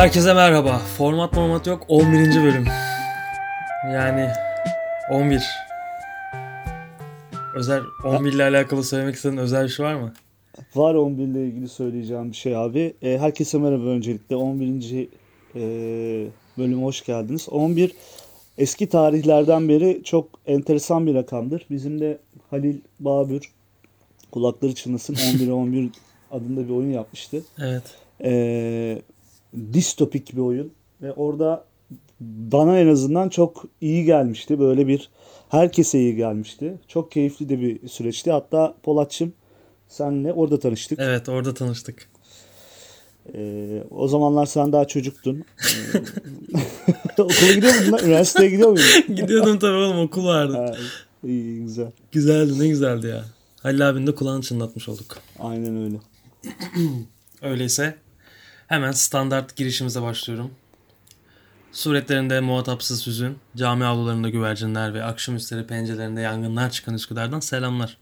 Herkese merhaba. Format format yok. 11. bölüm. Yani 11. Özel 11 ile alakalı söylemek istediğin özel bir şey var mı? Var 11 ile ilgili söyleyeceğim bir şey abi. E, herkese merhaba öncelikle. 11. E, bölüme hoş geldiniz. 11 eski tarihlerden beri çok enteresan bir rakamdır. Bizim de Halil Babür kulakları çınlasın 11 11 adında bir oyun yapmıştı. Evet. E, distopik bir oyun ve orada bana en azından çok iyi gelmişti. Böyle bir herkese iyi gelmişti. Çok keyifli de bir süreçti. Hatta Polatçım senle orada tanıştık. Evet orada tanıştık. Ee, o zamanlar sen daha çocuktun. Ee, Okula gidiyor muydun? Üniversiteye gidiyor muydun? Gidiyordum tabii oğlum okul vardı. Ha, iyi güzel. Güzeldi ne güzeldi ya. Halil abinin de kulağını çınlatmış olduk. Aynen öyle. Öyleyse hemen standart girişimize başlıyorum. Suretlerinde muhatapsız hüzün, cami avlularında güvercinler ve akşamüstleri pencerelerinde yangınlar çıkan Üsküdar'dan selamlar.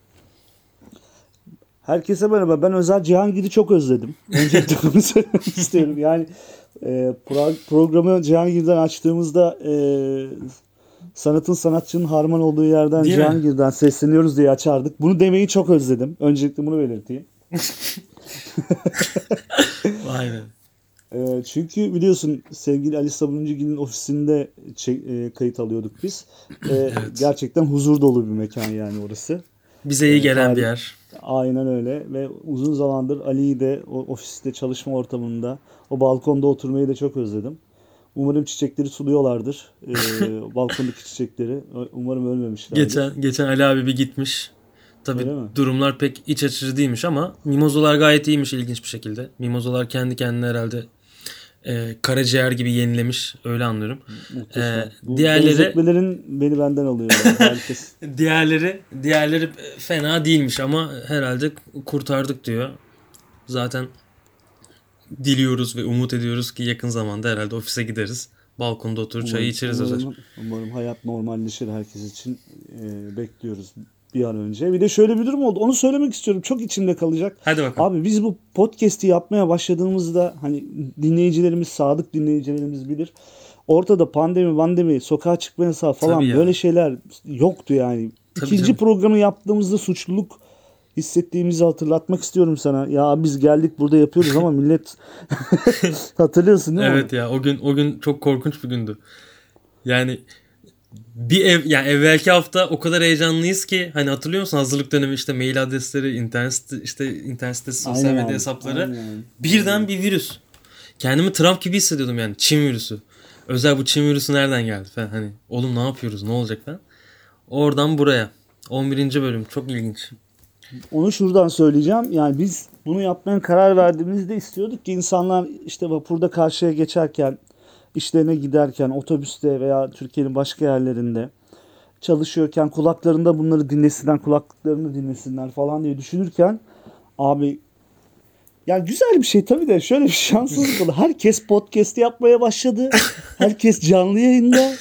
Herkese merhaba. Ben Özel Cihangir'i çok özledim. Öncelikle bunu söylemek istiyorum. Yani e, pro- programı Cihangir'den açtığımızda e, sanatın sanatçının harman olduğu yerden Değil mi? Cihangir'den sesleniyoruz diye açardık. Bunu demeyi çok özledim. Öncelikle bunu belirteyim. Vay be. E, çünkü biliyorsun sevgili Ali Sabuncugil'in ofisinde çe- e, kayıt alıyorduk biz. E, Gerçekten huzur dolu bir mekan yani orası. Bize iyi gelen tarih- bir yer. Aynen öyle ve uzun zamandır Ali'yi de o ofiste çalışma ortamında o balkonda oturmayı da çok özledim. Umarım çiçekleri suluyorlardır. Ee, balkondaki çiçekleri. Umarım ölmemişlerdir. Geçen geçen Ali abi bir gitmiş. Tabi durumlar pek iç açıcı değilmiş ama mimozolar gayet iyiymiş ilginç bir şekilde. Mimozolar kendi kendine herhalde e, karaciğer gibi yenilemiş öyle anlıyorum. Muhteşem. Ee, Bu diğerleri- beni benden alıyor. Herkes. Diğerleri diğerleri fena değilmiş ama herhalde kurtardık diyor. Zaten diliyoruz ve umut ediyoruz ki yakın zamanda herhalde ofise gideriz. Balkonda oturur çayı içeriz umarım, umarım hayat normalleşir herkes için. Ee, bekliyoruz bir an önce. Bir de şöyle bir durum oldu. Onu söylemek istiyorum. Çok içimde kalacak. Hadi bakalım. Abi biz bu podcast'i yapmaya başladığımızda hani dinleyicilerimiz, sadık dinleyicilerimiz bilir. Ortada pandemi, pandemi, sokağa çıkma yasağı falan Tabii ya. böyle şeyler yoktu yani. Tabii İkinci canım. programı yaptığımızda suçluluk hissettiğimizi hatırlatmak istiyorum sana. Ya biz geldik burada yapıyoruz ama millet hatırlıyorsun değil mi? Evet ya o gün o gün çok korkunç bir gündü. Yani bir ev yani evvelki hafta o kadar heyecanlıyız ki hani hatırlıyor musun hazırlık dönemi işte mail adresleri, internet işte internet sitesi, sosyal Aynen medya hesapları. aynen. Birden bir virüs. Kendimi Trump gibi hissediyordum yani Çin virüsü. Özel bu Çin virüsü nereden geldi falan hani oğlum ne yapıyoruz ne olacak falan. Oradan buraya 11. bölüm çok ilginç. Onu şuradan söyleyeceğim. Yani biz bunu yapmaya karar verdiğimizde istiyorduk ki insanlar işte vapurda karşıya geçerken, işlerine giderken, otobüste veya Türkiye'nin başka yerlerinde çalışıyorken kulaklarında bunları dinlesinler, kulaklıklarını dinlesinler falan diye düşünürken abi yani güzel bir şey tabii de şöyle bir şanssızlık oldu. Herkes podcast yapmaya başladı. Herkes canlı yayında.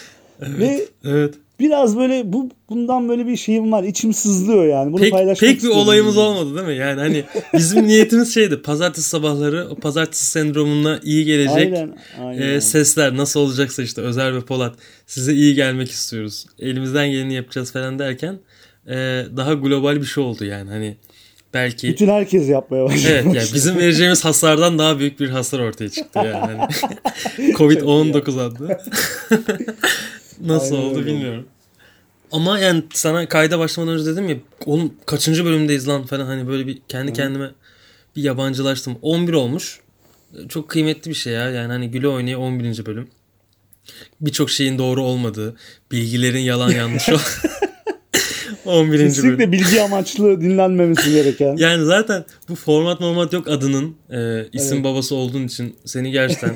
Ve Evet. Biraz böyle bu bundan böyle bir şeyim var. İçim sızlıyor yani. Bunu Pek, paylaşmak pek bir olayımız olmadı değil mi? Yani hani bizim niyetimiz şeydi. Pazartesi sabahları o pazartesi sendromuna iyi gelecek Aynen, aynen. e, sesler nasıl olacaksa işte Özer ve Polat size iyi gelmek istiyoruz. Elimizden geleni yapacağız falan derken e, daha global bir şey oldu yani hani belki Bütün herkes yapmaya başladı. Evet yani bizim vereceğimiz hasardan daha büyük bir hasar ortaya çıktı yani. Hani Covid-19 adlı. Nasıl Aynen oldu öyle bilmiyorum. Ama yani sana kayda başlamadan önce dedim ya oğlum kaçıncı bölümdeyiz lan falan hani böyle bir kendi kendime bir yabancılaştım. 11 olmuş. Çok kıymetli bir şey ya. Yani hani güle oynaya 11. bölüm. Birçok şeyin doğru olmadığı, bilgilerin yalan yanlış o. 11. bölüm. Kesinlikle bilgi amaçlı dinlenmemesi gereken. Yani zaten bu format format yok adının e, isim Evet. babası olduğun için seni gerçekten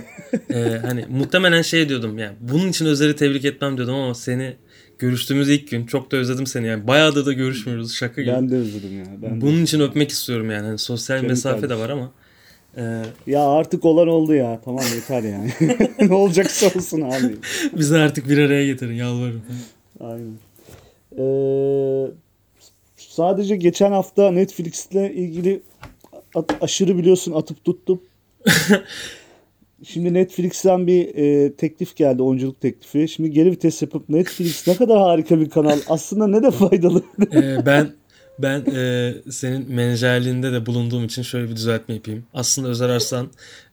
e, hani muhtemelen şey diyordum yani bunun için Özer'i tebrik etmem diyordum ama seni görüştüğümüz ilk gün çok da özledim seni yani bayağıdır da görüşmüyoruz şaka gibi. Ben de özledim ya. Ben de. Bunun için öpmek istiyorum yani hani sosyal Canım mesafe de kardeşim. var ama e, Ya artık olan oldu ya. Tamam yeter yani. ne olacaksa olsun abi. bizi artık bir araya getirin yalvarırım. Aynen. Ee, sadece geçen hafta Netflix'le ilgili at- aşırı biliyorsun atıp tuttum. şimdi Netflix'ten bir e, teklif geldi, oyunculuk teklifi. Şimdi geri vites yapıp Netflix ne kadar harika bir kanal. Aslında ne de faydalı. Ee, ben ben e, senin menajerliğinde de bulunduğum için şöyle bir düzeltme yapayım. Aslında Özer Arslan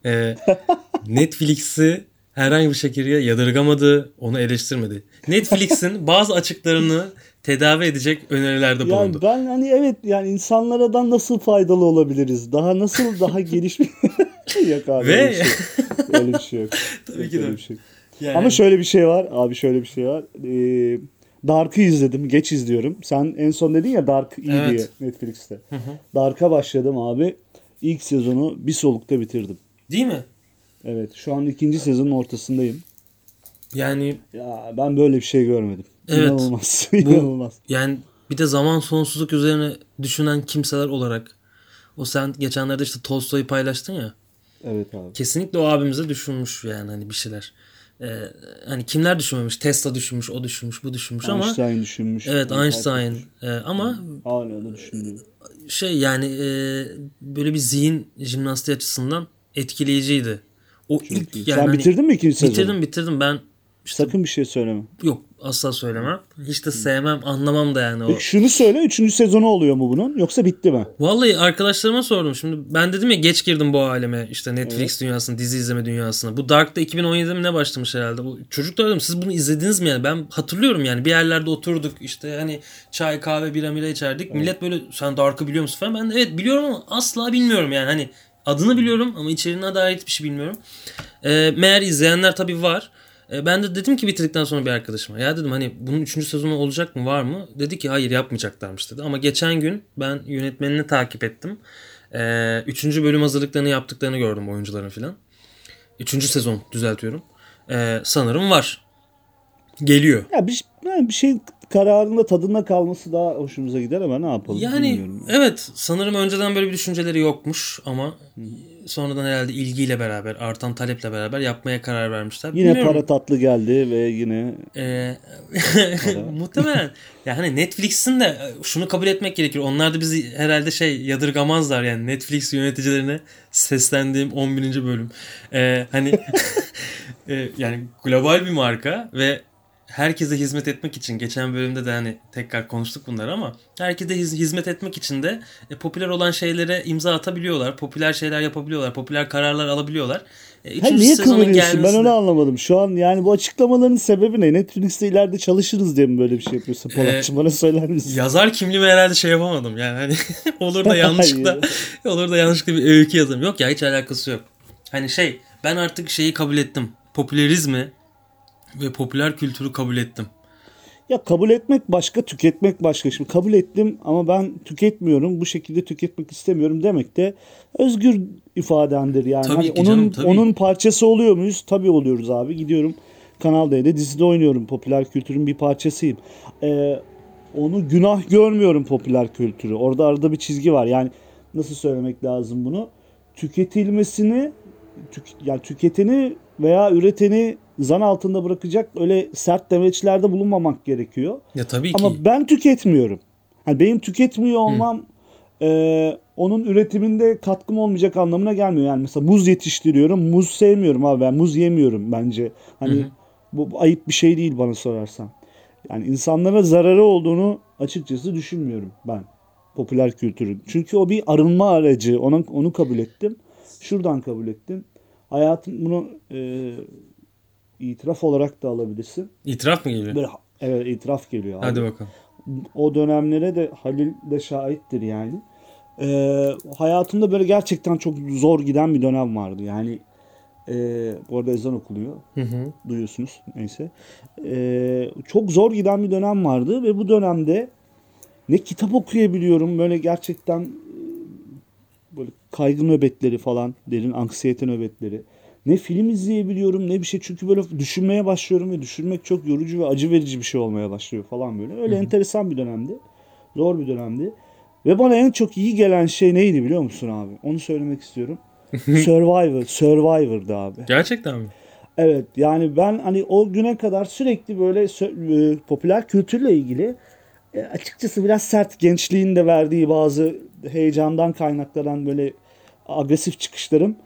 e, Netflix'i herhangi bir şekilde yadırgamadı, onu eleştirmedi. Netflix'in bazı açıklarını tedavi edecek önerilerde yani bulundu. ben hani evet yani insanlardan nasıl faydalı olabiliriz? Daha nasıl daha gelişmiş yok abi. Ve- Öyle bir şey, öyle bir şey yok. Tabii Yok ki de. bir şey. Yani- Ama şöyle bir şey var. Abi şöyle bir şey var. Ee, Dark'ı izledim. Geç izliyorum. Sen en son dedin ya Dark iyi Evet. diye Netflix'te. Dark'a başladım abi. İlk sezonu bir solukta bitirdim. Değil mi? Evet. Şu an ikinci sezonun ortasındayım. Yani Ya ben böyle bir şey görmedim. Evet. İnanılmaz. İnanılmaz. yani bir de zaman sonsuzluk üzerine düşünen kimseler olarak o sen geçenlerde işte Tolstoy'u paylaştın ya. Evet abi. Kesinlikle o abimize düşünmüş yani hani bir şeyler. Ee, hani kimler düşünmemiş? Tesla düşünmüş, o düşünmüş, bu düşünmüş ama Einstein düşünmüş. evet Einstein Ee, ama Hala da düşünüyor. şey yani e, böyle bir zihin jimnastiği açısından etkileyiciydi. O ilk iyi. yani Sen hani- bitirdin mi ikinci sezonu? Bitirdim bitirdim ben Sakın bir şey söyleme. yok asla söylemem. Hiç de sevmem, anlamam da yani o. Peki şunu söyle. Üçüncü sezonu oluyor mu bunun? Yoksa bitti mi? Vallahi arkadaşlarıma sordum. Şimdi ben dedim ya geç girdim bu aleme. işte Netflix dünyasına, dizi izleme dünyasına. Bu Dark'ta 2017'de mi ne başlamış herhalde. Bu çocuklar dedim siz bunu izlediniz mi yani? Ben hatırlıyorum yani bir yerlerde oturduk işte hani çay kahve bira mira içerdik. Millet böyle sen Dark'ı biliyor musun falan. Ben de evet biliyorum ama asla bilmiyorum yani. Hani adını biliyorum ama içeriğine dair hiçbir şey bilmiyorum. Ee, meğer izleyenler tabii var. Ee, ben de dedim ki bitirdikten sonra bir arkadaşıma. Ya dedim hani bunun üçüncü sezonu olacak mı var mı? Dedi ki hayır yapmayacaklarmış dedi. Ama geçen gün ben yönetmenini takip ettim. Ee, üçüncü bölüm hazırlıklarını yaptıklarını gördüm oyuncuların filan. Üçüncü sezon düzeltiyorum. Ee, sanırım var. Geliyor. Ya bir, yani bir şey kararında tadında kalması daha hoşumuza gider ama ne yapalım Yani bilmiyorum. evet sanırım önceden böyle bir düşünceleri yokmuş ama sonradan herhalde ilgiyle beraber artan taleple beraber yapmaya karar vermişler. Yine Bilmiyorum. para tatlı geldi ve yine Ee, muhtemelen ya hani Netflix'in de şunu kabul etmek gerekir. Onlar da bizi herhalde şey yadırgamazlar yani Netflix yöneticilerine seslendiğim 11. bölüm. Ee, hani e, yani global bir marka ve herkese hizmet etmek için geçen bölümde de hani tekrar konuştuk bunları ama herkese hiz- hizmet etmek için de e, popüler olan şeylere imza atabiliyorlar. Popüler şeyler yapabiliyorlar. Popüler kararlar alabiliyorlar. E, Ha, niye kıvırıyorsun? Ben onu anlamadım. Şu an yani bu açıklamaların sebebi ne? Netflix'te ileride çalışırız diye mi böyle bir şey yapıyorsun Polatcığım? Bana söyler misin? Yazar kimliğimi herhalde şey yapamadım. Yani hani olur da yanlışlıkla olur da yanlışlıkla bir öykü yazarım. Yok ya hiç alakası yok. Hani şey ben artık şeyi kabul ettim. Popülerizmi ve popüler kültürü kabul ettim. Ya kabul etmek başka, tüketmek başka. Şimdi kabul ettim ama ben tüketmiyorum. Bu şekilde tüketmek istemiyorum demek de özgür ifadendir yani. Tabii Hani ki onun canım, tabii. onun parçası oluyor muyuz? Tabii oluyoruz abi. Gidiyorum Kanal D'de dizide oynuyorum. Popüler kültürün bir parçasıyım. Ee, onu günah görmüyorum popüler kültürü. Orada arada bir çizgi var. Yani nasıl söylemek lazım bunu? Tüketilmesini tük- yani tüketeni veya üreteni zan altında bırakacak öyle sert demeçlerde bulunmamak gerekiyor. Ya tabii ki. Ama ben tüketmiyorum. Yani benim tüketmiyor olmam e, onun üretiminde katkım olmayacak anlamına gelmiyor. Yani mesela muz yetiştiriyorum. Muz sevmiyorum abi ben muz yemiyorum bence. Hani bu, bu ayıp bir şey değil bana sorarsan. Yani insanlara zararı olduğunu açıkçası düşünmüyorum ben popüler kültürün. Çünkü o bir arınma aracı. Onu, onu kabul ettim. Şuradan kabul ettim. Hayatım bunu e, itiraf olarak da alabilirsin. İtiraf mı geliyor? Böyle evet itiraf geliyor. abi Hadi bakalım. o dönemlere de Halil de şahittir yani. Ee, hayatımda böyle gerçekten çok zor giden bir dönem vardı. Yani e, bu arada ezan okunuyor. Hı hı. Duyuyorsunuz neyse. Ee, çok zor giden bir dönem vardı ve bu dönemde ne kitap okuyabiliyorum böyle gerçekten e, böyle kaygı nöbetleri falan derin anksiyete nöbetleri. Ne film izleyebiliyorum ne bir şey çünkü böyle düşünmeye başlıyorum ve düşünmek çok yorucu ve acı verici bir şey olmaya başlıyor falan böyle. Öyle enteresan bir dönemdi. Zor bir dönemdi. Ve bana en çok iyi gelen şey neydi biliyor musun abi? Onu söylemek istiyorum. Survivor, Survivor'dı abi. Gerçekten mi? Evet yani ben hani o güne kadar sürekli böyle e, popüler kültürle ilgili e, açıkçası biraz sert gençliğin de verdiği bazı heyecandan kaynaklanan böyle agresif çıkışlarım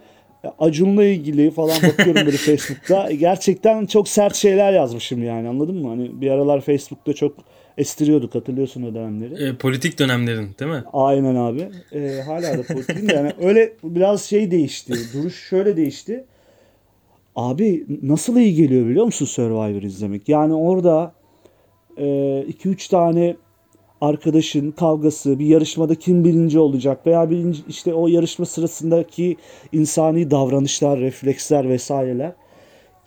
Acun'la ilgili falan bakıyorum böyle Facebook'ta. E, Gerçekten çok sert şeyler yazmışım yani anladın mı? Hani bir aralar Facebook'ta çok estiriyorduk hatırlıyorsun o dönemleri. E, politik dönemlerin değil mi? Aynen abi. Ee, hala da politiğim de yani öyle biraz şey değişti. Duruş şöyle değişti. Abi nasıl iyi geliyor biliyor musun Survivor izlemek? Yani orada 2-3 tane arkadaşın kavgası, bir yarışmada kim birinci olacak veya birinci işte o yarışma sırasındaki insani davranışlar, refleksler vesaireler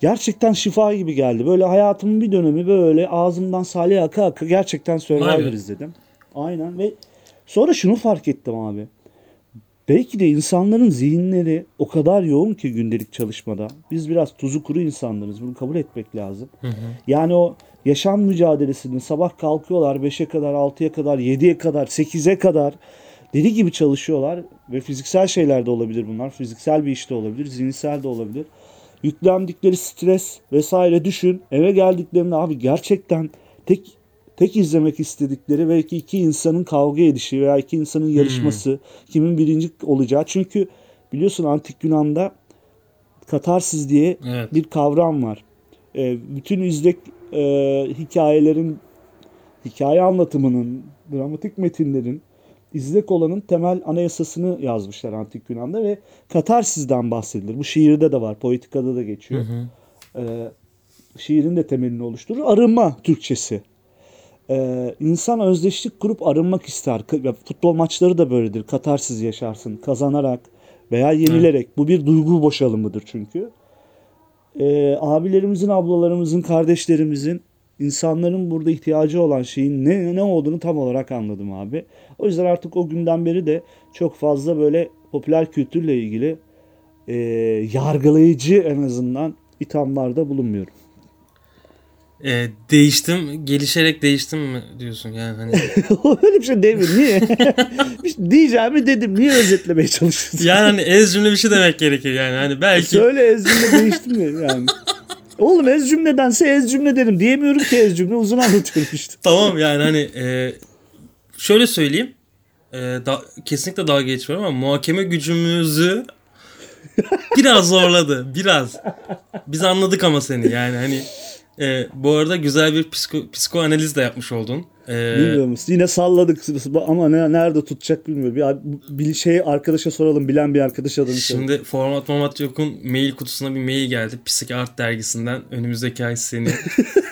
gerçekten şifa gibi geldi. Böyle hayatımın bir dönemi böyle ağzımdan salya aka aka gerçekten be. izledim. Aynen ve sonra şunu fark ettim abi. Belki de insanların zihinleri o kadar yoğun ki gündelik çalışmada. Biz biraz tuzu kuru insanlarız. Bunu kabul etmek lazım. Yani o yaşam mücadelesini sabah kalkıyorlar 5'e kadar, 6'ya kadar, 7'ye kadar, 8'e kadar deli gibi çalışıyorlar ve fiziksel şeyler de olabilir bunlar. Fiziksel bir iş de olabilir, zihinsel de olabilir. Yüklendikleri stres vesaire düşün. Eve geldiklerinde abi gerçekten tek tek izlemek istedikleri belki iki insanın kavga edişi veya iki insanın yarışması kimin birinci olacağı. Çünkü biliyorsun antik Yunan'da katarsiz diye Evet. bir kavram var. Ee, bütün izlek e, hikayelerin hikaye anlatımının, dramatik metinlerin izlek olanın temel anayasasını yazmışlar antik Yunan'da ve katarsizden bahsedilir. Bu şiirde de var, poetikada da geçiyor. Ee, şiirin de temelini oluşturur. Arınma Türkçesi. Ee, insan özdeşlik kurup arınmak ister. Futbol maçları da böyledir. Katarsiz yaşarsın. Kazanarak veya yenilerek. Bu bir duygu boşalımıdır çünkü. Ee, abilerimizin, ablalarımızın, kardeşlerimizin, insanların burada ihtiyacı olan şeyin ne, ne olduğunu tam olarak anladım abi. O yüzden artık o günden beri de çok fazla böyle popüler kültürle ilgili e, yargılayıcı en azından ithamlarda bulunmuyorum. E, değiştim, gelişerek değiştim mi diyorsun yani hani. Öyle bir şey demiyorum. Niye? Bir şey Diyeceğimi dedim. Niye özetlemeye çalışıyorsun? yani hani ez cümle bir şey demek gerekir yani hani belki. Söyle ez cümle değişti mi yani? Oğlum ez cümledense ez cümle dedim. Diyemiyorum ki ez cümle uzun anlatıyorum işte. Tamam yani hani e, şöyle söyleyeyim. E, da, kesinlikle dalga geçmiyorum ama muhakeme gücümüzü biraz zorladı. Biraz. Biz anladık ama seni yani hani e, bu arada güzel bir psiko, psikoanaliz de yapmış oldun. E, Bilmiyorum. Yine salladık ama ne, nerede tutacak bilmiyorum. Bir, bir şey arkadaşa soralım. Bilen bir arkadaş adını soralım. Şimdi Format Mamat Yok'un mail kutusuna bir mail geldi. Psik Art dergisinden. Önümüzdeki ay seni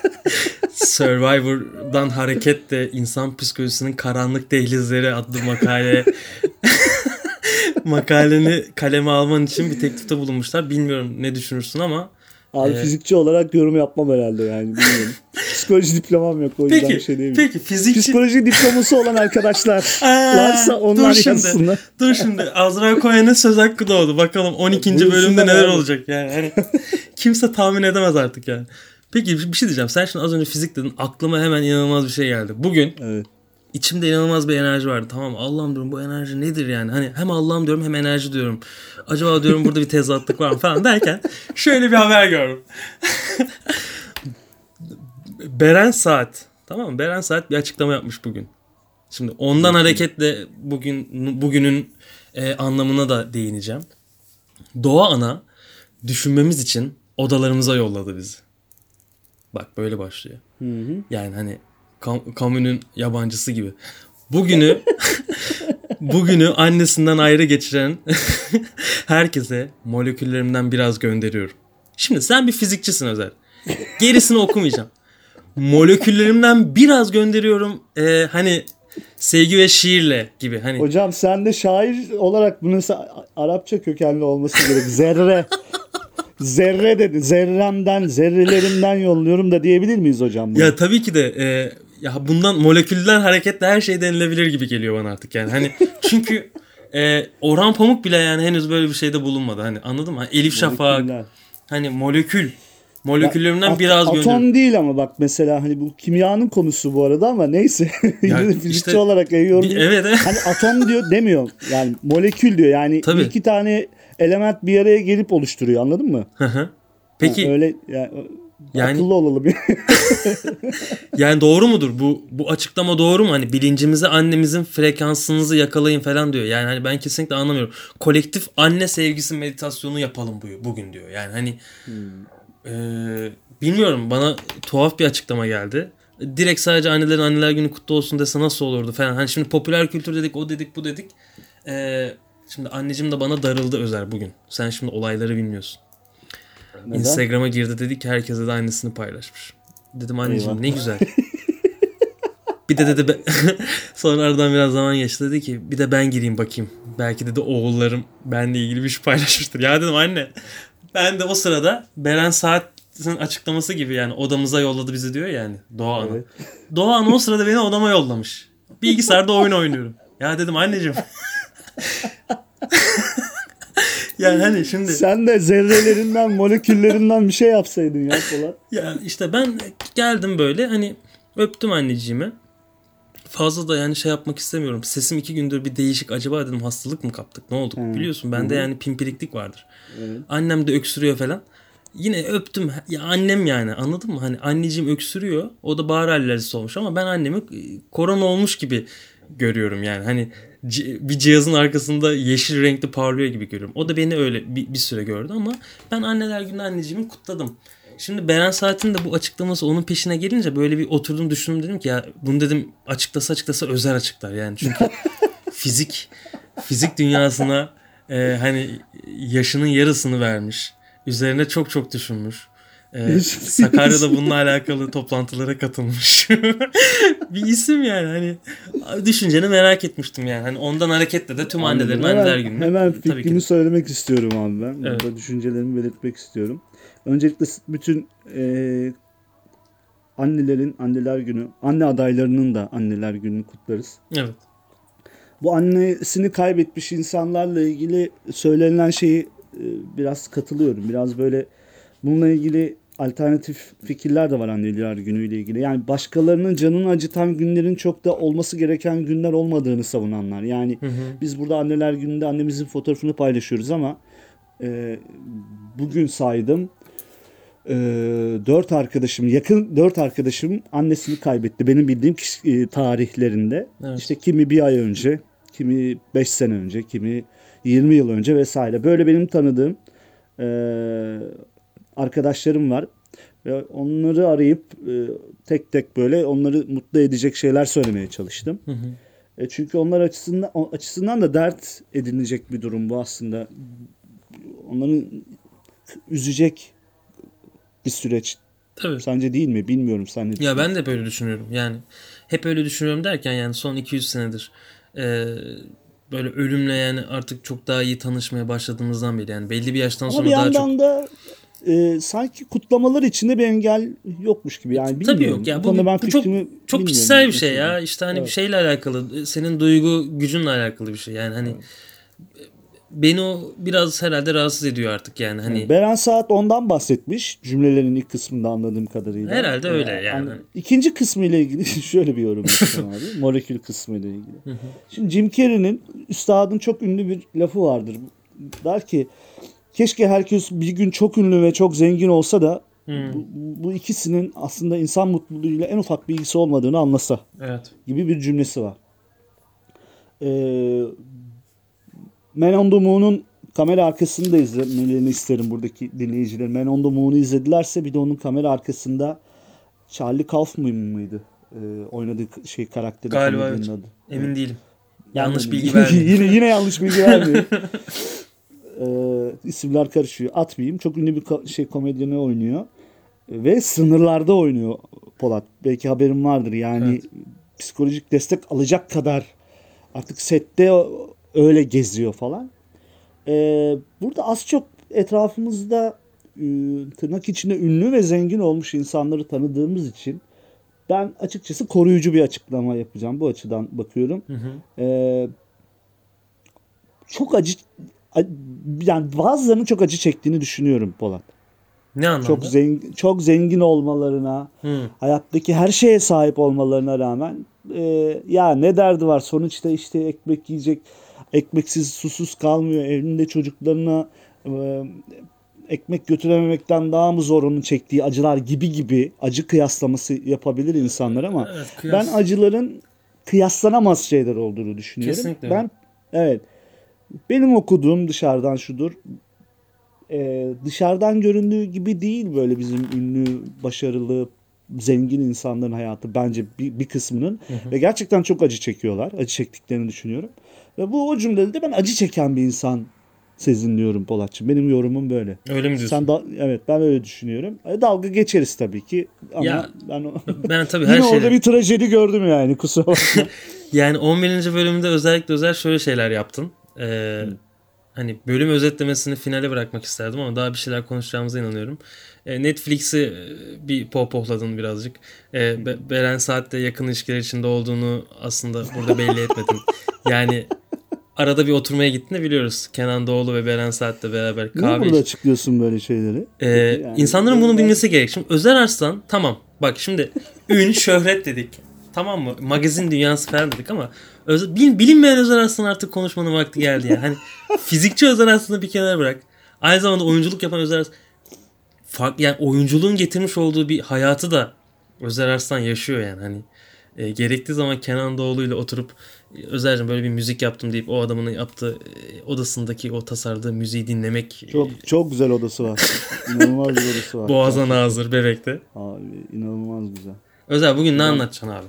Survivor'dan hareketle insan psikolojisinin karanlık dehlizleri adlı makale makaleni kaleme alman için bir teklifte bulunmuşlar. Bilmiyorum ne düşünürsün ama Abi Ee, fizikçi olarak yorum yapmam herhalde yani. Bilmiyorum. Psikoloji diplomam yok. O yüzden peki bir şey diyemiyorum. peki fizikçi Psikoloji diploması olan arkadaşlar Aa, varsa onlar dur şimdi. yazsınlar. Dur şimdi Azra Cohen'in söz hakkı doğdu. Bakalım 12. Buyursunlar bölümde neler abi. olacak yani. Hani kimse tahmin edemez artık yani. Peki bir şey diyeceğim. Sen şimdi az önce fizik dedin. Aklıma hemen inanılmaz bir şey geldi. Bugün Evet. İçimde inanılmaz bir enerji vardı. Tamam? Allah'ım diyorum bu enerji nedir yani? Hani hem Allah'ım diyorum hem enerji diyorum. Acaba diyorum burada bir tezatlık var mı falan derken şöyle bir haber gördüm. Beren Saat. Tamam mı? Beren Saat bir açıklama yapmış bugün. Şimdi ondan hareketle bugün bugünün e, anlamına da değineceğim. Doğa ana düşünmemiz için odalarımıza yolladı bizi. Bak böyle başlıyor. Hı hı. Yani hani kam- kamunun yabancısı gibi. Bugünü bugünü annesinden ayrı geçiren herkese moleküllerimden biraz gönderiyorum. Şimdi sen bir fizikçisin Özer. Gerisini okumayacağım. Moleküllerimden biraz gönderiyorum. Ee, hani sevgi ve şiirle gibi. Hani Hocam sen de şair olarak bunun Arapça kökenli olması gerek. Zerre. Zerre dedi. Zerremden, zerrelerimden yolluyorum da diyebilir miyiz hocam? bunu? Ya tabii ki de e, ya bundan molekülden hareketle her şey denilebilir gibi geliyor bana artık yani. Hani çünkü e, Orhan Pamuk bile yani henüz böyle bir şeyde bulunmadı. Hani anladın mı? Hani Elif Şafak hani molekül moleküllerimden At- biraz Atom gönderiyorum. değil ama bak mesela hani bu kimyanın konusu bu arada ama neyse. Ya de fizikçi işte olarak. Bir- evet. Hani atom diyor demiyor. Yani molekül diyor. Yani Tabii. iki tane element bir araya gelip oluşturuyor anladın mı? Hı hı. Peki Ha, öyle yani, Yani- akıllı olalım. Yani doğru mudur? Bu bu açıklama doğru mu? Hani bilincimize annemizin frekansınızı yakalayın falan diyor. Yani hani ben kesinlikle anlamıyorum. Kolektif anne sevgisi meditasyonu yapalım bu, bugün diyor. Yani hani eee, bilmiyorum bana tuhaf bir açıklama geldi. Direkt sadece annelerin anneler günü kutlu olsun dese nasıl olurdu falan. Hani şimdi popüler kültür dedik, o dedik, bu dedik. Eee, şimdi anneciğim de bana darıldı özel bugün. Sen şimdi olayları bilmiyorsun. Neden? Instagram'a girdi dedi ki herkese de annesini paylaşmış. Dedim anneciğim Eyvah. ne güzel. bir de dedi be- sonra aradan biraz zaman geçti dedi ki bir de ben gireyim bakayım. Belki dedi oğullarım benle ilgili bir şey paylaşmıştır. Ya dedim anne ben de o sırada Beren Saat'in açıklaması gibi yani odamıza yolladı bizi diyor yani Doğa Ana. Evet. Doğa Ana o sırada beni odama yollamış. Bilgisayarda oyun oynuyorum. Ya dedim anneciğim. yani hani şimdi Sen de zerrelerinden, moleküllerinden bir şey yapsaydın ya Polat. Ya işte ben geldim böyle hani öptüm anneciğimi. Fazla da yani şey yapmak istemiyorum. Sesim iki gündür bir değişik. Acaba dedim hastalık mı kaptık? Ne oldu? Hı. Biliyorsun bende yani pimpiriklik vardır. Evet. Annem de öksürüyor falan. Yine öptüm. Ya annem yani anladın mı? Hani anneciğim öksürüyor. O da bağır alerjisi olmuş ama ben annemi korona olmuş gibi görüyorum yani. Hani bir cihazın arkasında yeşil renkli parlıyor gibi görüyorum. O da beni öyle bir, bir süre gördü ama ben anneler günü anneciğimi kutladım. Şimdi Beren Saat'in de bu açıklaması onun peşine gelince böyle bir oturdum düşündüm dedim ki ya bunu dedim açıklasa açıklasa özel açıklar yani çünkü fizik fizik dünyasına e, hani yaşının yarısını vermiş. Üzerine çok çok düşünmüş. E, Sakarya'da bununla alakalı toplantılara katılmış. bir isim yani hani düşünceni merak etmiştim yani. Hani ondan hareketle de tüm annelerin hemen, anneler gününü. Hemen Tabii ki. fikrimi söylemek istiyorum abi ben. Evet. Burada düşüncelerimi belirtmek istiyorum. Öncelikle bütün e, annelerin anneler günü, anne adaylarının da anneler gününü kutlarız. Evet. Bu annesini kaybetmiş insanlarla ilgili söylenilen şeyi e, biraz katılıyorum. Biraz böyle bununla ilgili alternatif fikirler de var anneler günüyle ilgili. Yani başkalarının canını acıtan günlerin çok da olması gereken günler olmadığını savunanlar. Yani Hı hı. biz burada anneler gününde annemizin fotoğrafını paylaşıyoruz ama e, bugün saydım e, dört arkadaşım yakın dört arkadaşım annesini kaybetti benim bildiğim kişi- e, tarihlerinde Evet. işte kimi bir ay önce kimi beş sene önce kimi 20 yıl önce vesaire böyle benim tanıdığım e, arkadaşlarım var ve onları arayıp e, tek tek böyle onları mutlu edecek şeyler söylemeye çalıştım. Hı hı. E çünkü onlar açısından açısından da dert edinilecek bir durum bu aslında. Onların üzecek bir süreç. Tabii. Sence değil mi? Bilmiyorum sen ne Ya ben de böyle düşünüyorum. Yani hep öyle düşünüyorum derken yani son 200 senedir e, böyle ölümle yani artık çok daha iyi tanışmaya başladığımızdan beri yani belli bir yaştan Ama sonra bir daha çok da e, sanki kutlamalar içinde bir engel yokmuş gibi. Yani bilmiyorum. Tabii yok ya bu, konuda ben bu çok çok kişisel bir şey ya. İşte hani Evet. bir şeyle alakalı, senin duygu gücünle alakalı bir şey. Yani hani beni o biraz herhalde rahatsız ediyor artık yani hani. Beren Saat ondan bahsetmiş cümlelerin ilk kısmında anladığım kadarıyla. Herhalde öyle Ee, yani. hani ikinci kısmı ile ilgili şöyle bir yorum yapacağım abi. Molekül kısmı ile ilgili. Şimdi Jim Carrey'nin üstadın çok ünlü bir lafı vardır. Der ki keşke herkes bir gün çok ünlü ve çok zengin olsa da Hmm, bu, bu ikisinin aslında insan mutluluğuyla en ufak bir ilgisi olmadığını anlasa evet. gibi bir cümlesi var. Ee, Man on the Moon'un kamera arkasını da izlemelerini isterim buradaki dinleyicilerin. Man on the Moon'u izledilerse bir de onun kamera arkasında Charlie Kaufman mıydı? Ee, oynadığı şey karakteri Galiba evet. adı. Emin değilim. Yanlış bilgi vermeyeyim. yine yine yanlış bilgi vermeyeyim. ee, isimler karışıyor. Atmayayım. Çok ünlü bir şey komedyeni oynuyor. Ve sınırlarda oynuyor Polat. Belki haberin vardır. Yani Evet. psikolojik destek alacak kadar artık sette öyle geziyor falan. Ee, burada az çok etrafımızda e, tırnak içinde ünlü ve zengin olmuş insanları tanıdığımız için ben açıkçası koruyucu bir açıklama yapacağım. Bu açıdan bakıyorum. Hı hı. Ee, çok acı yani bazılarının çok acı çektiğini düşünüyorum Polat. Ne anlamda? Çok zengin çok zengin olmalarına, Hı. hayattaki her şeye sahip olmalarına rağmen e, ya ne derdi var sonuçta işte ekmek yiyecek ekmeksiz susuz kalmıyor elinde çocuklarına e, ekmek götürememekten daha mı zor onun çektiği acılar gibi gibi acı kıyaslaması yapabilir insanlar ama Evet, kıyas- ben acıların kıyaslanamaz şeyler olduğunu düşünüyorum. Kesinlikle. Ben evet benim okuduğum dışarıdan şudur. Ee, dışarıdan göründüğü gibi değil böyle bizim ünlü, başarılı, zengin insanların hayatı bence bir, bir kısmının ve gerçekten çok acı çekiyorlar. Acı çektiklerini düşünüyorum. Ve bu o cümlede de ben acı çeken bir insan sezinliyorum Polatçım. Benim yorumum böyle. Öyle mi diyorsun? Sen da evet ben öyle düşünüyorum. E, dalga geçeriz tabii ki ama Ya, ben o Ben tabii her Yine orada şeyde. bir trajedi gördüm yani kusura bakma. Yani 11. bölümde özellikle özel şöyle şeyler yaptın. Ee, hani bölüm özetlemesini finale bırakmak isterdim ama daha bir şeyler konuşacağımıza inanıyorum. Ee, Netflix'i e, bir pohpohladın birazcık. Be- Beren Saat'le yakın ilişkiler içinde olduğunu aslında burada belli etmedin. Yani arada bir oturmaya gittiğini biliyoruz. Kenan Doğulu ve Beren Saat'le beraber Niye kahve burada açıklıyorsun böyle şeyleri? Ee, Yani insanların bunu bilmesi gerek. Şimdi Özer Arslan tamam bak şimdi ün, şöhret dedik. Tamam mı? Magazin dünyası falan dedik ama öz, bil- bilinmeyen Özer Arslan artık konuşmanın vakti geldi ya. Hani fizikçi Özer Arslan'ı bir kenara bırak. Aynı zamanda oyunculuk yapan Özer Arslan fark, yani oyunculuğun getirmiş olduğu bir hayatı da Özer Arslan yaşıyor yani hani. E, gerektiği zaman Kenan Doğulu ile oturup e, Özer'cim böyle bir müzik yaptım deyip o adamın yaptığı e, odasındaki o tasarladığı müziği dinlemek Çok çok güzel odası var. İnanılmaz bir odası var. Boğaz'a nazır bebekte. Abi inanılmaz güzel. Özel bugün ne anlatacaksın abi?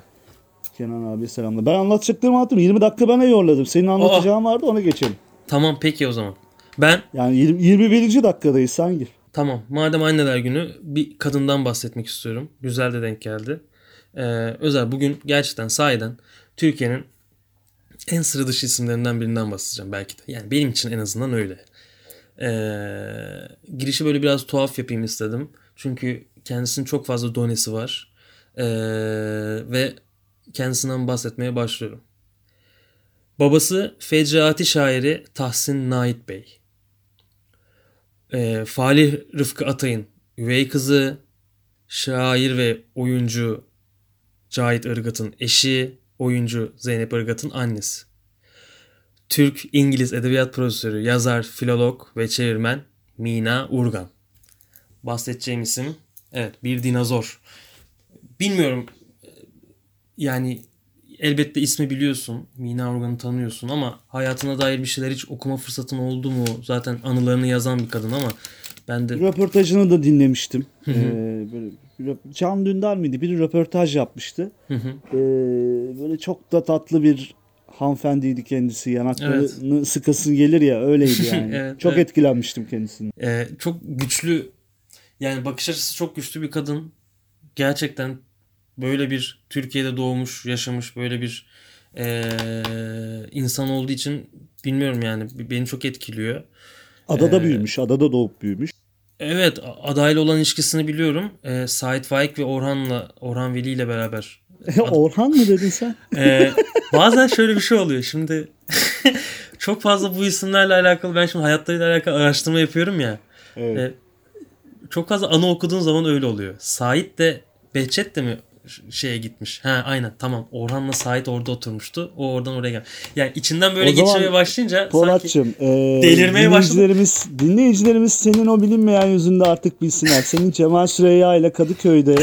Kenan abi selamlar. Ben anlatacaklarımı anlattım. 20 dakika bana yorladım. Senin anlatacağın vardı ona geçelim. Tamam peki o zaman. Ben Yani 20, 21. dakikadayız sen gir. tamam madem anneler günü bir kadından bahsetmek istiyorum. Güzel de denk geldi. Ee, Özel bugün gerçekten sahiden Türkiye'nin en sıra dışı isimlerinden birinden bahsedeceğim belki de. Yani benim için en azından öyle. Ee, girişi böyle biraz tuhaf yapayım istedim. Çünkü kendisinin çok fazla donesi var. Ee, ve kendisinden bahsetmeye başlıyorum. Babası fecraati şairi Tahsin Nait Bey. Ee, Falih Rıfkı Atay'ın üvey kızı, şair ve oyuncu Cahit Irgat'ın eşi, oyuncu Zeynep Irgat'ın annesi. Türk-İngiliz edebiyat profesörü, yazar, filolog ve çevirmen Mina Urgan. Bahsedeceğim isim evet bir dinozor. Bilmiyorum yani elbette ismi biliyorsun. Mina Urgan'ı tanıyorsun ama hayatına dair bir şeyler hiç okuma fırsatın oldu mu? Zaten anılarını yazan bir kadın ama ben de Röportajını da dinlemiştim. Ee, böyle, Can Dündar mıydı? Bir röportaj yapmıştı. Hı hı. Ee, böyle çok da tatlı bir hanımefendiydi kendisi. Yanaklarını sıkası gelir ya öyleydi yani. Evet, çok evet. etkilenmiştim kendisinden. Ee, çok güçlü yani bakış açısı çok güçlü bir kadın. Gerçekten böyle bir Türkiye'de doğmuş, yaşamış böyle bir ee, insan olduğu için bilmiyorum yani beni çok etkiliyor. Adada Ee, büyümüş, adada doğup büyümüş. Evet adayla olan ilişkisini biliyorum. Ee, Sait Faik ve Orhan'la Orhan Veli ile beraber. Orhan mı dedin sen? Ee, bazen şöyle bir şey oluyor. Şimdi çok fazla bu isimlerle alakalı ben şimdi hayatlarıyla alakalı araştırma yapıyorum ya. Evet. Ee, çok fazla anı okuduğun zaman öyle oluyor. Sait de Behçet de mi şeye gitmiş? Ha aynen tamam. Orhan'la Sait orada oturmuştu. O oradan oraya gel. Yani içinden böyle O zaman geçmeye başlayınca sanki Polatçım, e, delirmeye dinleyicilerimiz, dinleyicilerimiz senin o bilinmeyen yüzünde artık bilsinler. Senin Cemal Süreyya ile Kadıköy'de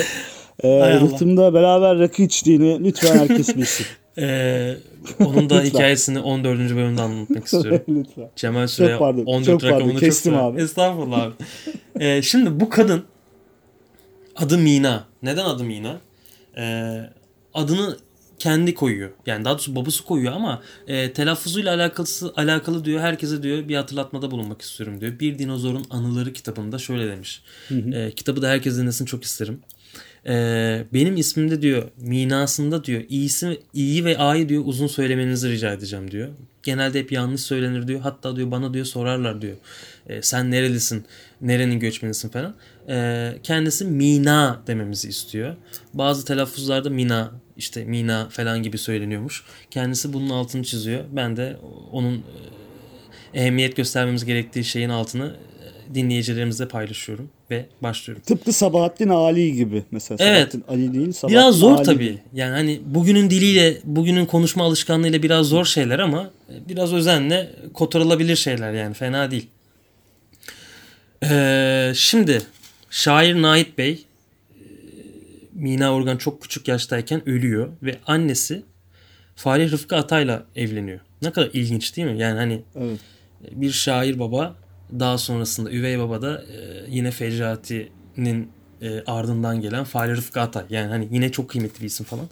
e, rıhtımda beraber rakı içtiğini lütfen herkes bilsin. Ee, onun da hikayesini 14. bölümde anlatmak istiyorum. lütfen. Cemal Süreya pardon, 14 çok pardon. rakamını Kestim çok abi. Estağfurullah abi. Ee, şimdi bu kadın adı Mina. Neden adı Mina? Ee, adını kendi koyuyor. Yani daha doğrusu babası koyuyor ama e, telaffuzuyla alakası, alakalı diyor. Herkese diyor bir hatırlatmada bulunmak istiyorum diyor. Bir Dinozorun Anıları kitabında şöyle demiş. Ee, kitabı da herkes dinlesin çok isterim. Ee, benim ismimde diyor minasında diyor iyisi iyi ve a'yı diyor uzun söylemenizi rica edeceğim diyor. Genelde hep yanlış söylenir diyor. Hatta diyor bana diyor sorarlar diyor. Ee, sen nerelisin? Nerenin göçmenisin falan. Ee, kendisi Mina dememizi istiyor. Bazı telaffuzlarda Mina işte Mina falan gibi söyleniyormuş. Kendisi bunun altını çiziyor. Ben de onun e, ehemmiyet göstermemiz gerektiği şeyin altını e, dinleyicilerimizle paylaşıyorum ve başlıyorum. Tıpkı Sabahattin Ali gibi mesela. Evet. Sabahattin Ali değil Sabahattin Biraz zor Ali. tabii. Yani hani bugünün diliyle, bugünün konuşma alışkanlığıyla biraz zor şeyler ama biraz özenle kotarılabilir şeyler yani fena değil. Ee, şimdi şair Nait Bey e, Mina Organ çok küçük yaştayken ölüyor ve annesi Fahri Rıfkı Atay'la evleniyor. Ne kadar ilginç değil mi? Yani hani Evet. bir şair baba daha sonrasında üvey baba da e, yine Fecrati'nin e, ardından gelen Fahri Rıfkı Atay. Yani hani yine çok kıymetli bir isim falan.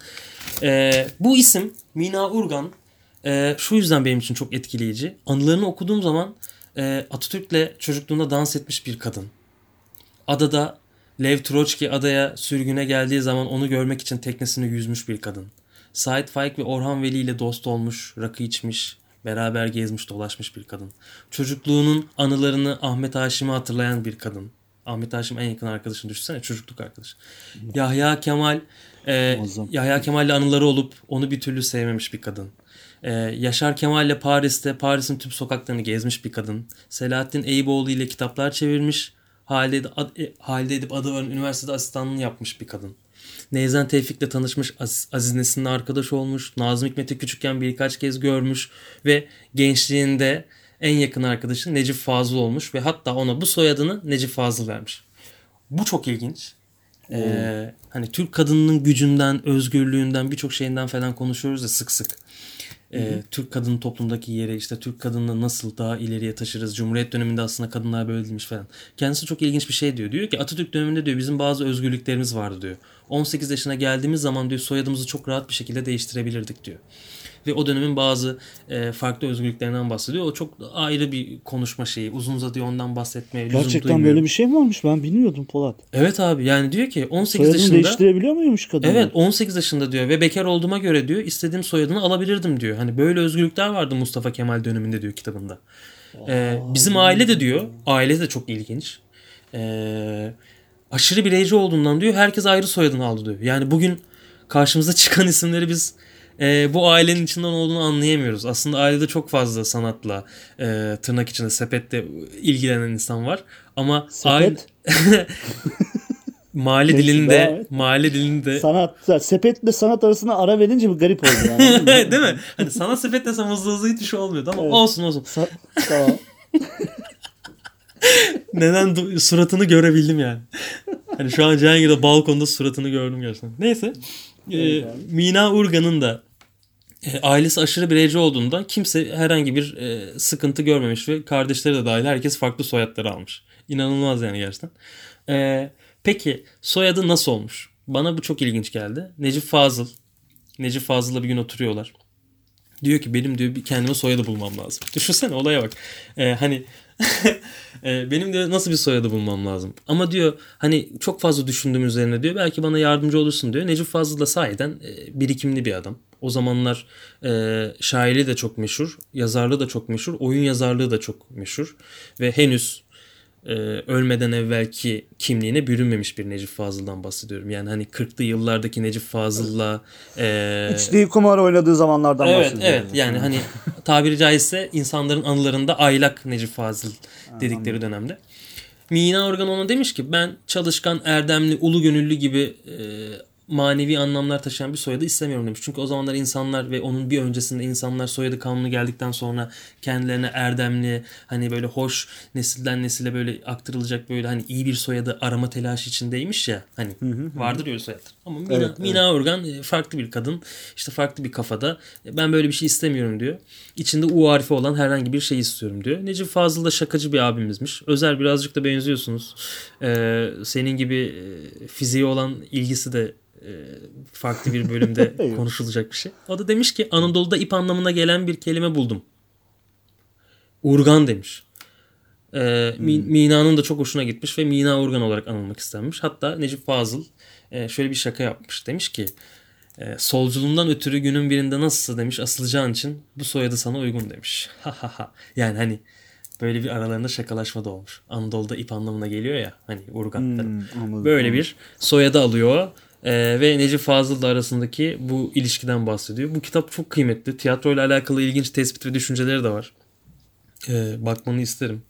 E, bu isim Mina Urgan e, şu yüzden benim için çok etkileyici. Anılarını okuduğum zaman e, Atatürk'le çocukluğunda dans etmiş bir kadın. Adada Lev Troçki adaya sürgüne geldiği zaman onu görmek için teknesini yüzmüş bir kadın. Sait Faik ve Orhan Veli ile dost olmuş, rakı içmiş, beraber gezmiş dolaşmış bir kadın. Çocukluğunun anılarını Ahmet Haşim'i hatırlayan bir kadın. Ahmet Haşim en yakın arkadaşını düşünsene çocukluk arkadaşı. Yahya Kemal e, Muazzam. Yahya Kemal'le anıları olup onu bir türlü sevmemiş bir kadın. Ee, Yaşar Kemal'le Paris'te Paris'in tüm sokaklarını gezmiş bir kadın. Selahattin Eyüboğlu ile kitaplar çevirmiş. Halide, edip- ad, e, Halide Edip Adıvar'ın üniversitede asistanlığını yapmış bir kadın. Neyzen Tevfik'le tanışmış, Aziz, Aziz Nesin'le arkadaş olmuş. Nazım Hikmet'i küçükken birkaç kez görmüş ve gençliğinde en yakın arkadaşı Necip Fazıl olmuş ve hatta ona bu soyadını Necip Fazıl vermiş. Bu çok ilginç. Ee, hani Türk kadınının gücünden, özgürlüğünden, birçok şeyinden falan konuşuyoruz ya sık sık. Ee, Türk kadının toplumdaki yeri, işte Türk kadını nasıl daha ileriye taşırız. Cumhuriyet döneminde aslında kadınlar böyle değilmiş falan. Kendisi çok ilginç bir şey diyor. Diyor ki Atatürk döneminde diyor bizim bazı özgürlüklerimiz vardı diyor. 18 yaşına geldiğimiz zaman diyor soyadımızı çok rahat bir şekilde değiştirebilirdik diyor. Ve o dönemin bazı e, farklı özgürlüklerinden bahsediyor. O çok ayrı bir konuşma şeyi. Uzun uzadıya ondan bahsetmeye lüzum Gerçekten duymuyorum. böyle bir şey mi varmış? Ben bilmiyordum Polat. Evet abi yani diyor ki 18 Soyadını yaşında değiştirebiliyor muymuş kadın? Evet 18 yaşında diyor ve bekar olduğuma göre diyor istediğim soyadını alabilirdim diyor. Hani böyle özgürlükler vardı Mustafa Kemal döneminde diyor kitabında. Ee, bizim aile de diyor aile de çok ilginç. Ee, aşırı bireyci olduğundan diyor herkes ayrı soyadını aldı diyor. Yani bugün karşımıza çıkan isimleri biz e, bu ailenin içinden olduğunu anlayamıyoruz. Aslında ailede çok fazla sanatla e, tırnak içinde sepette ilgilenen insan var. Ama Sepet? devam dilinde mahalle dilinde Sanat, sepetle sanat arasında ara verince bir garip oldu yani. Değil mi? Hani sana sepet desem hızlı hızlı hiçbir şey olmuyordu ama Evet. olsun olsun. Sa- tamam. Neden du- suratını görebildim yani. Hani şu an Cihangir'de balkonda suratını gördüm gerçekten. Neyse. Ee. Mina Urgan'ın da e, ailesi aşırı bireyci olduğundan kimse herhangi bir e, sıkıntı görmemiş ve kardeşleri de dahil herkes farklı soyadları almış. İnanılmaz yani gerçekten. Ee, peki soyadı nasıl olmuş? Bana bu çok ilginç geldi. Necip Fazıl. Necip Fazıl'la bir gün oturuyorlar. Diyor ki benim diyor kendime soyadı bulmam lazım. Düşünsene olaya bak. Ee, hani e, benim diyor nasıl bir soyadı bulmam lazım. Ama diyor hani çok fazla düşündüğüm üzerine diyor belki bana yardımcı olursun diyor. Necip Fazıl da sahiden e, birikimli bir adam. O zamanlar e, şairi de çok meşhur, yazarlığı da çok meşhur, oyun yazarlığı da çok meşhur. Ve henüz e, ölmeden evvelki kimliğine bürünmemiş bir Necip Fazıl'dan bahsediyorum. Yani hani 40'lı yıllardaki Necip Fazıl'la e, İçtiği kumar oynadığı zamanlardan Evet bahsediyorum. evet yani hani tabiri caizse insanların anılarında aylak Necip Fazıl dedikleri dönemde. Mina Organ ona demiş ki ben çalışkan, erdemli, ulu gönüllü gibi e, manevi anlamlar taşıyan bir soyadı istemiyorum demiş. Çünkü o zamanlar insanlar ve onun bir öncesinde insanlar soyadı kanunu geldikten sonra kendilerine erdemli hani böyle hoş nesilden nesile böyle aktarılacak böyle hani iyi bir soyadı arama telaşı içindeymiş ya hani vardır öyle soyadlar. Ama Mina, Evet, evet. Mina Organ e, farklı bir kadın işte farklı bir kafada E, ben böyle bir şey istemiyorum diyor. İçinde U harfi olan herhangi bir şey istiyorum diyor. Necip Fazıl da şakacı bir abimizmiş. Özer birazcık da benziyorsunuz. Ee, senin gibi e, fiziği olan ilgisi de farklı bir bölümde konuşulacak bir şey. O da demiş ki Anadolu'da ip anlamına gelen bir kelime buldum. Urgan demiş. Ee, Mi- Mina'nın da çok hoşuna gitmiş ve Mina Urgan olarak anılmak istenmiş. Hatta Necip Fazıl e, şöyle bir şaka yapmış. Demiş ki e, solculuğundan ötürü günün birinde nasılsa demiş asılacağın için bu soyadı sana uygun demiş. Ha ha ha. Yani hani böyle bir aralarında şakalaşma da olmuş. Anadolu'da ip anlamına geliyor ya hani Urgan. Hmm, anladım. Böyle bir soyadı alıyor. Ee, ve Necip Fazıl'la arasındaki bu ilişkiden bahsediyor. Bu kitap çok kıymetli. Tiyatroyla alakalı ilginç tespit ve düşünceleri de var. Ee, bakmanı isterim.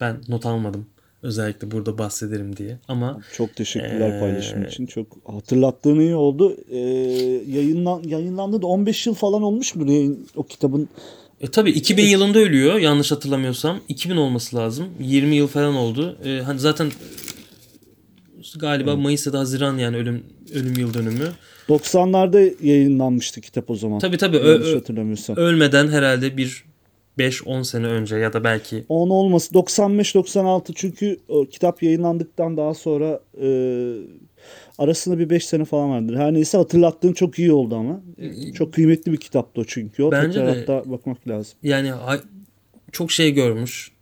Ben not almadım. Özellikle burada bahsederim diye. Ama Çok teşekkürler Ee, paylaşım için. Çok hatırlattığın iyi oldu. Ee, yayınlan, yayınlandı da 15 yıl falan olmuş mu yayın, o kitabın E tabii 2000 yılında ölüyor yanlış hatırlamıyorsam. 2000 olması lazım. 20 yıl falan oldu. E, hani zaten e, galiba Mayıs ya da Haziran yani ölüm ölüm yıl dönümü. 90'larda yayınlanmıştı kitap o zaman. Tabii tabii. Ö- hatırlamıyorsam. ölmeden herhalde bir 5-10 sene önce ya da belki 10 olması 95-96 çünkü o kitap yayınlandıktan daha sonra e, arasında bir 5 sene falan vardır. Her neyse hatırlattığın çok iyi oldu ama. Çok kıymetli bir kitaptı o çünkü. O Bence tekrar de. hatta bakmak lazım. yani çok şey görmüş.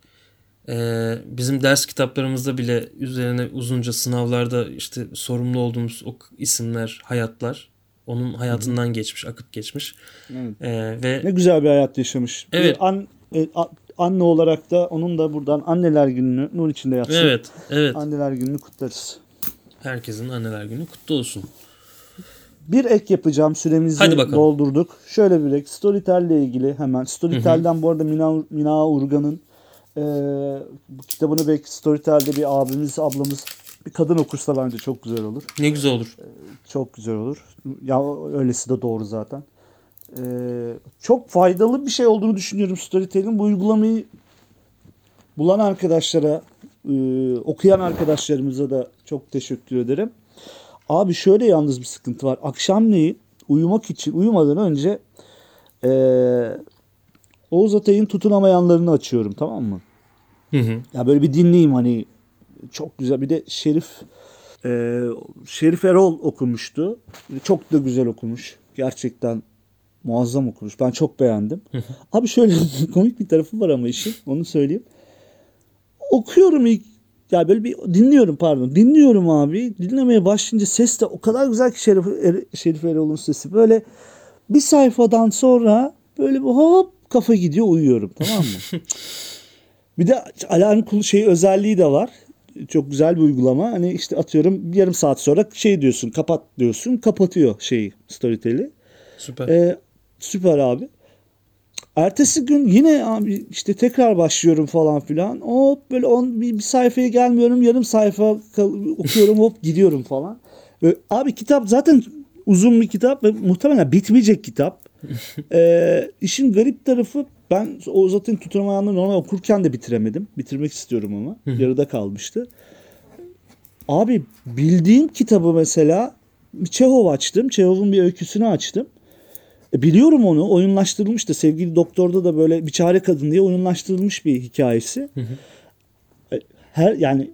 Ee, bizim ders kitaplarımızda bile üzerine uzunca sınavlarda işte sorumlu olduğumuz o isimler, hayatlar onun hayatından geçmiş, akıp geçmiş. Evet. Ee, ve Ne güzel bir hayat yaşamış. Evet. Bir an, e, a- anne olarak da onun da buradan anneler gününü nur içinde yatsın. evet, evet. Anneler gününü kutlarız. Herkesin anneler günü kutlu olsun. Bir ek yapacağım. Süremizi Hadi bakalım. doldurduk. Şöyle bir ek. Storytel ile ilgili hemen. Storytel'den bu arada Mina, Mina Urgan'ın e, kitabını belki Storytel'de bir abimiz, ablamız bir kadın okursa bence çok güzel olur. Ne güzel olur. Çok güzel olur. Ya öylesi de doğru zaten. E, çok faydalı bir şey olduğunu düşünüyorum Storytel'in. Bu uygulamayı bulan arkadaşlara, e, okuyan arkadaşlarımıza da çok teşekkür ederim. Abi şöyle yalnız bir sıkıntı var. Akşamleyin uyumak için uyumadan önce e, Oğuz Atay'ın tutunamayanlarını açıyorum tamam mı? Hı hı. Ya böyle bir dinleyeyim hani çok güzel. Bir de Şerif e, Şerif Erol okumuştu. Çok da güzel okumuş. Gerçekten muazzam okumuş. Ben çok beğendim. Abi şöyle komik bir tarafı var ama işin. Onu söyleyeyim. Okuyorum ilk ya böyle bir dinliyorum pardon. Dinliyorum abi. Dinlemeye başlayınca ses de o kadar güzel ki Şerif, Er- Şerif Erol'un sesi. Böyle bir sayfadan sonra böyle bir hop kafa gidiyor uyuyorum tamam mı? Bir de alarm kulu şey özelliği de var. Çok güzel bir uygulama. Hani işte atıyorum yarım saat sonra şey diyorsun kapat diyorsun kapatıyor şeyi Storytel'i. Süper. Ee, süper abi. Ertesi gün yine abi işte tekrar başlıyorum falan filan. Hop böyle on, bir, bir sayfaya gelmiyorum. Yarım sayfa kal- okuyorum hop gidiyorum falan. Ve abi kitap zaten uzun bir kitap ve muhtemelen bitmeyecek kitap. Ee, işin garip tarafı ben o zaten tutunamayanları normal okurken de bitiremedim. Bitirmek istiyorum ama. Yarıda kalmıştı. Abi bildiğim kitabı mesela Çehov açtım. Çehov'un bir öyküsünü açtım. E, biliyorum onu. Oyunlaştırılmış da sevgili doktorda da böyle bir çare kadın diye oyunlaştırılmış bir hikayesi. E, Her yani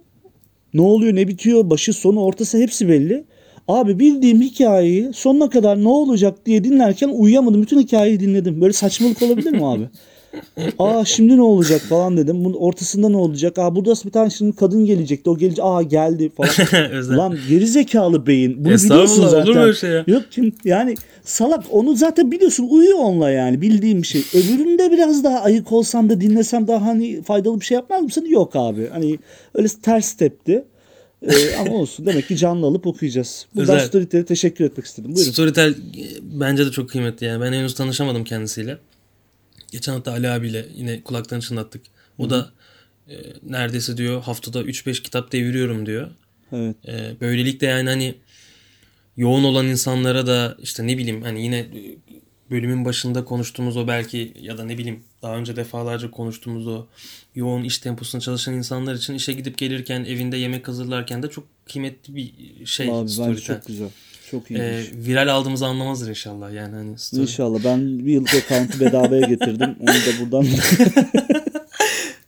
ne oluyor ne bitiyor başı sonu ortası hepsi belli. Abi bildiğim hikayeyi sonuna kadar ne olacak diye dinlerken uyuyamadım. Bütün hikayeyi dinledim. Böyle saçmalık olabilir mi abi? Aa şimdi ne olacak falan dedim. Bunun ortasında ne olacak? Aa burada bir tane şimdi kadın gelecekti. O gelecek. Aa geldi falan. Lan geri zekalı beyin. Bunu biliyorsun olur zaten. mu öyle şey ya? Yok kim yani salak onu zaten biliyorsun uyuyor onunla yani bildiğim bir şey. Öbüründe biraz daha ayık olsam da dinlesem daha hani faydalı bir şey yapmaz mısın? Yok abi. Hani öyle ters tepti. Ee, ama olsun demek ki canlı alıp okuyacağız. Buradan Güzel. Storytel'e teşekkür etmek istedim. Buyurun. Storytel e, bence de çok kıymetli yani. Ben henüz tanışamadım kendisiyle. Geçen hafta Ali abiyle yine kulaklarını çınlattık. O da e, neredeyse diyor haftada 3-5 kitap deviriyorum diyor. Evet. E, böylelikle yani hani yoğun olan insanlara da işte ne bileyim hani yine bölümün başında konuştuğumuz o belki ya da ne bileyim daha önce defalarca konuştuğumuz o yoğun iş temposunda çalışan insanlar için işe gidip gelirken evinde yemek hazırlarken de çok kıymetli bir şey Abi bence çok güzel. Çok iyi. Ee, viral aldığımızı anlamazdır inşallah yani hani story. İnşallah. Ben bir yıllık account'u bedavaya getirdim. Onu da buradan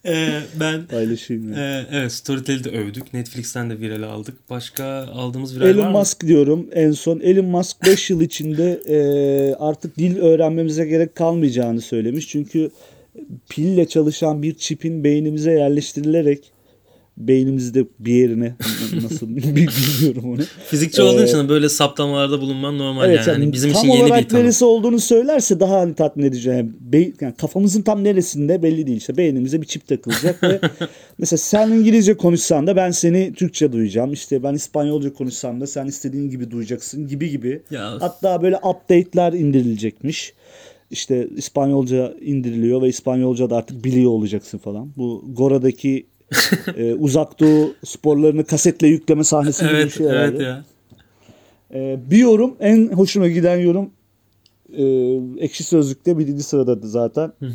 Ee, ben paylaşayım. yani. e, evet Storytel'i de övdük. Netflix'ten de viral aldık. Başka aldığımız viral var Elon mı? Musk diyorum en son. Elon Musk 5 yıl içinde e, artık dil öğrenmemize gerek kalmayacağını söylemiş. Çünkü pille çalışan bir çipin beynimize yerleştirilerek beynimizde bir yerine nasıl bilmiyorum onu. Fizikçi olduğun Ee, için böyle saptamalarda bulunman normal Evet, yani. Hani bizim tam için yeni olarak bir tanım. neresi olduğunu söylerse daha hani tatmin edici. Yani, be- yani kafamızın tam neresinde belli değil. İşte beynimize bir çip takılacak ve mesela sen İngilizce konuşsan da ben seni Türkçe duyacağım. İşte ben İspanyolca konuşsam da sen istediğin gibi duyacaksın gibi gibi. Ya. Hatta böyle update'ler indirilecekmiş. İşte İspanyolca indiriliyor ve İspanyolca da artık biliyor olacaksın falan. Bu Gora'daki e, uzak doğu sporlarını kasetle yükleme sahnesi gibi bir Evet şey herhalde. evet ya. Ee, bir yorum en hoşuma giden yorum e, ekşi sözlükte birinci sıradadı zaten. Hı hı.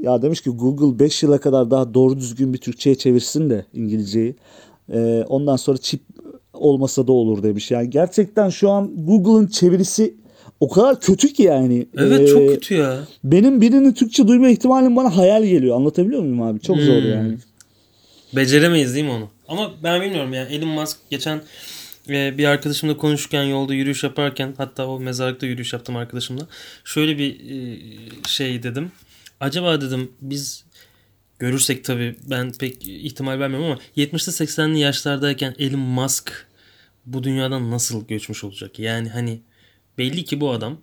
Ya demiş ki Google 5 yıla kadar daha doğru düzgün bir Türkçe'ye çevirsin de İngilizceyi. E, ondan sonra çip olmasa da olur demiş. Yani gerçekten şu an Google'ın çevirisi o kadar kötü ki yani. Evet E, çok kötü ya. Benim birini Türkçe duyma ihtimalim bana hayal geliyor. Anlatabiliyor muyum abi? Çok zor Hmm. yani. Beceremeyiz değil mi onu? Ama ben bilmiyorum yani Elon Musk geçen e, bir arkadaşımla konuşurken yolda yürüyüş yaparken hatta o mezarlıkta yürüyüş yaptım arkadaşımla. Şöyle bir e, şey dedim. Acaba dedim biz görürsek tabii ben pek ihtimal vermiyorum ama 70'li 80'li yaşlardayken Elon Musk bu dünyadan nasıl göçmüş olacak? Yani hani belli ki bu adam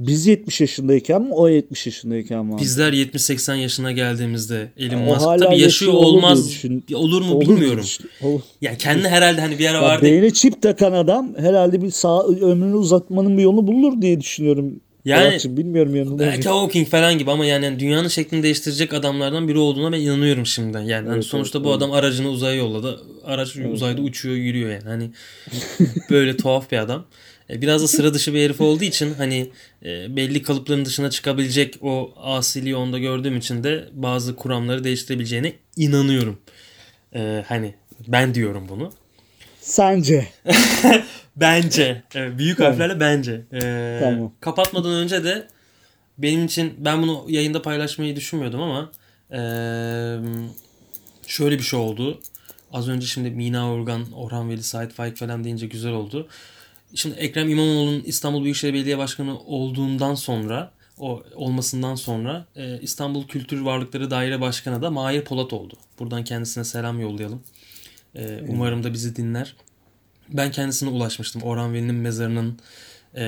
Biz 70 yaşındayken mi o 70 yaşındayken mi? bizler 70-80 yaşına geldiğimizde Elon O Musk tabii yaşıyor yaşıyor olmaz düşün- olur mu Olur bilmiyorum. işte. Olur. Ya kendi herhalde hani bir ara Ya vardı. beyne çip takan adam herhalde bir sağ ömrünü uzatmanın bir yolunu bulur diye düşünüyorum. Yani- Berat'cığım, bilmiyorum yanında. Belki Hawking falan gibi ama yani dünyanın şeklini değiştirecek adamlardan biri olduğuna ben inanıyorum şimdiden. Yani hani Evet, sonuçta evet, bu evet. adam aracını uzaya yolladı. Araç uzayda uçuyor, yürüyor yani. Hani böyle tuhaf bir adam. E, Biraz da sıra dışı bir herif olduğu için hani e, belli kalıpların dışına çıkabilecek o asiliği onda gördüğüm için de bazı kuramları değiştirebileceğine inanıyorum. E, hani ben diyorum bunu. Sence? Bence. Evet, büyük Tamam. harflerle bence. Ee, Tamam. Kapatmadan önce de benim için ben bunu yayında paylaşmayı düşünmüyordum ama ee, şöyle bir şey oldu. Az önce şimdi Mina Organ, Orhan Veli, Sait Faik falan deyince güzel oldu. Şimdi Ekrem İmamoğlu'nun İstanbul Büyükşehir Belediye Başkanı olduğundan sonra o olmasından sonra e, İstanbul Kültür Varlıkları Daire Başkanı da Mahir Polat oldu. Buradan kendisine selam yollayalım. E, umarım da bizi dinler. Ben kendisine ulaşmıştım. Orhan Veli'nin mezarının e,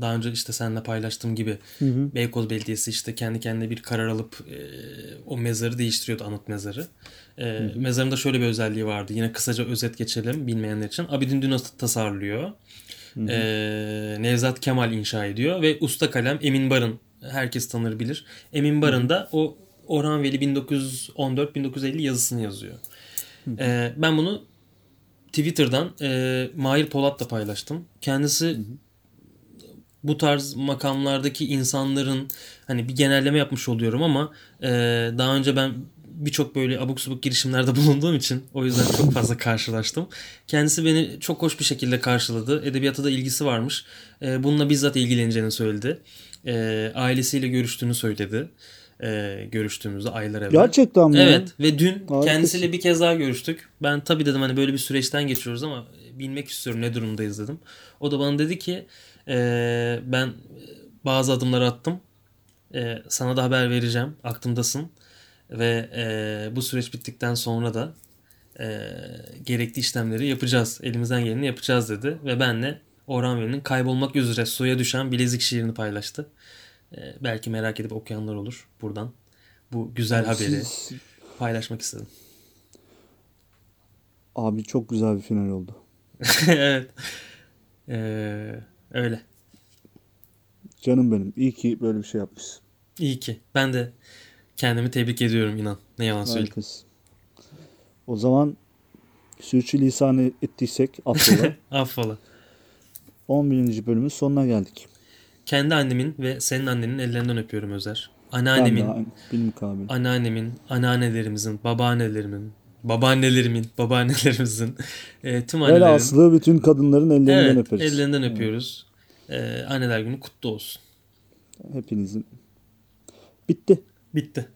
daha önce işte seninle paylaştığım gibi Beykoz Belediyesi işte kendi kendine bir karar alıp e, o mezarı değiştiriyordu anıt mezarı. E, mezarında şöyle bir özelliği vardı. Yine kısaca özet geçelim bilmeyenler için. Abidin Dünaz tasarlıyor. E, Nevzat Kemal inşa ediyor ve usta kalem Emin Barın herkes tanır bilir. Emin Barın da o Orhan Veli 1914-1950 yazısını yazıyor. E, ben bunu Twitter'dan e, Mahir Polat'la paylaştım. Kendisi bu tarz makamlardaki insanların hani bir genelleme yapmış oluyorum ama e, daha önce ben birçok böyle abuk subuk girişimlerde bulunduğum için o yüzden çok fazla karşılaştım. Kendisi beni çok hoş bir şekilde karşıladı. Edebiyata da ilgisi varmış. E, bununla bizzat ilgileneceğini söyledi. E, ailesiyle görüştüğünü söyledi. E, görüştüğümüzde aylar evvel. Gerçekten mi? Evet ve dün Harikasın. kendisiyle bir kez daha görüştük. Ben tabii dedim hani böyle bir süreçten geçiyoruz ama bilmek istiyorum ne durumdayız dedim. O da bana dedi ki "Ee, ben bazı adımlar attım. Ee, sana da haber vereceğim. Aklımdasın. Ve e, bu süreç bittikten sonra da e, gerekli işlemleri yapacağız. Elimizden geleni yapacağız dedi. Ve benle Orhan Veli'nin kaybolmak üzere suya düşen Bilezik şiirini paylaştı. Ee, belki merak edip okuyanlar olur buradan. Bu güzel haberi paylaşmak istedim. Abi çok güzel bir final oldu. evet. Ee, öyle. Canım benim. İyi ki böyle bir şey yapmışsın. İyi ki. Ben de kendimi tebrik ediyorum inan. Ne yalan söyleyeyim. Harikasın. O zaman sürçülisan ettiysek affola. Affola. 11. bölümün sonuna geldik. Kendi annemin ve senin annenin ellerinden öpüyorum Özer. Ben Anneannemin, de bilmukabil. anneannemin, anneannelerimizin, babaannelerimin, babaannelerimin, babaannelerimizin, e, tüm annelerin. Velhasılı bütün kadınların ellerinden evet, öperiz. ellerinden öpüyoruz. E, anneler günü kutlu olsun. Hepinizin. Bitti. Bitti.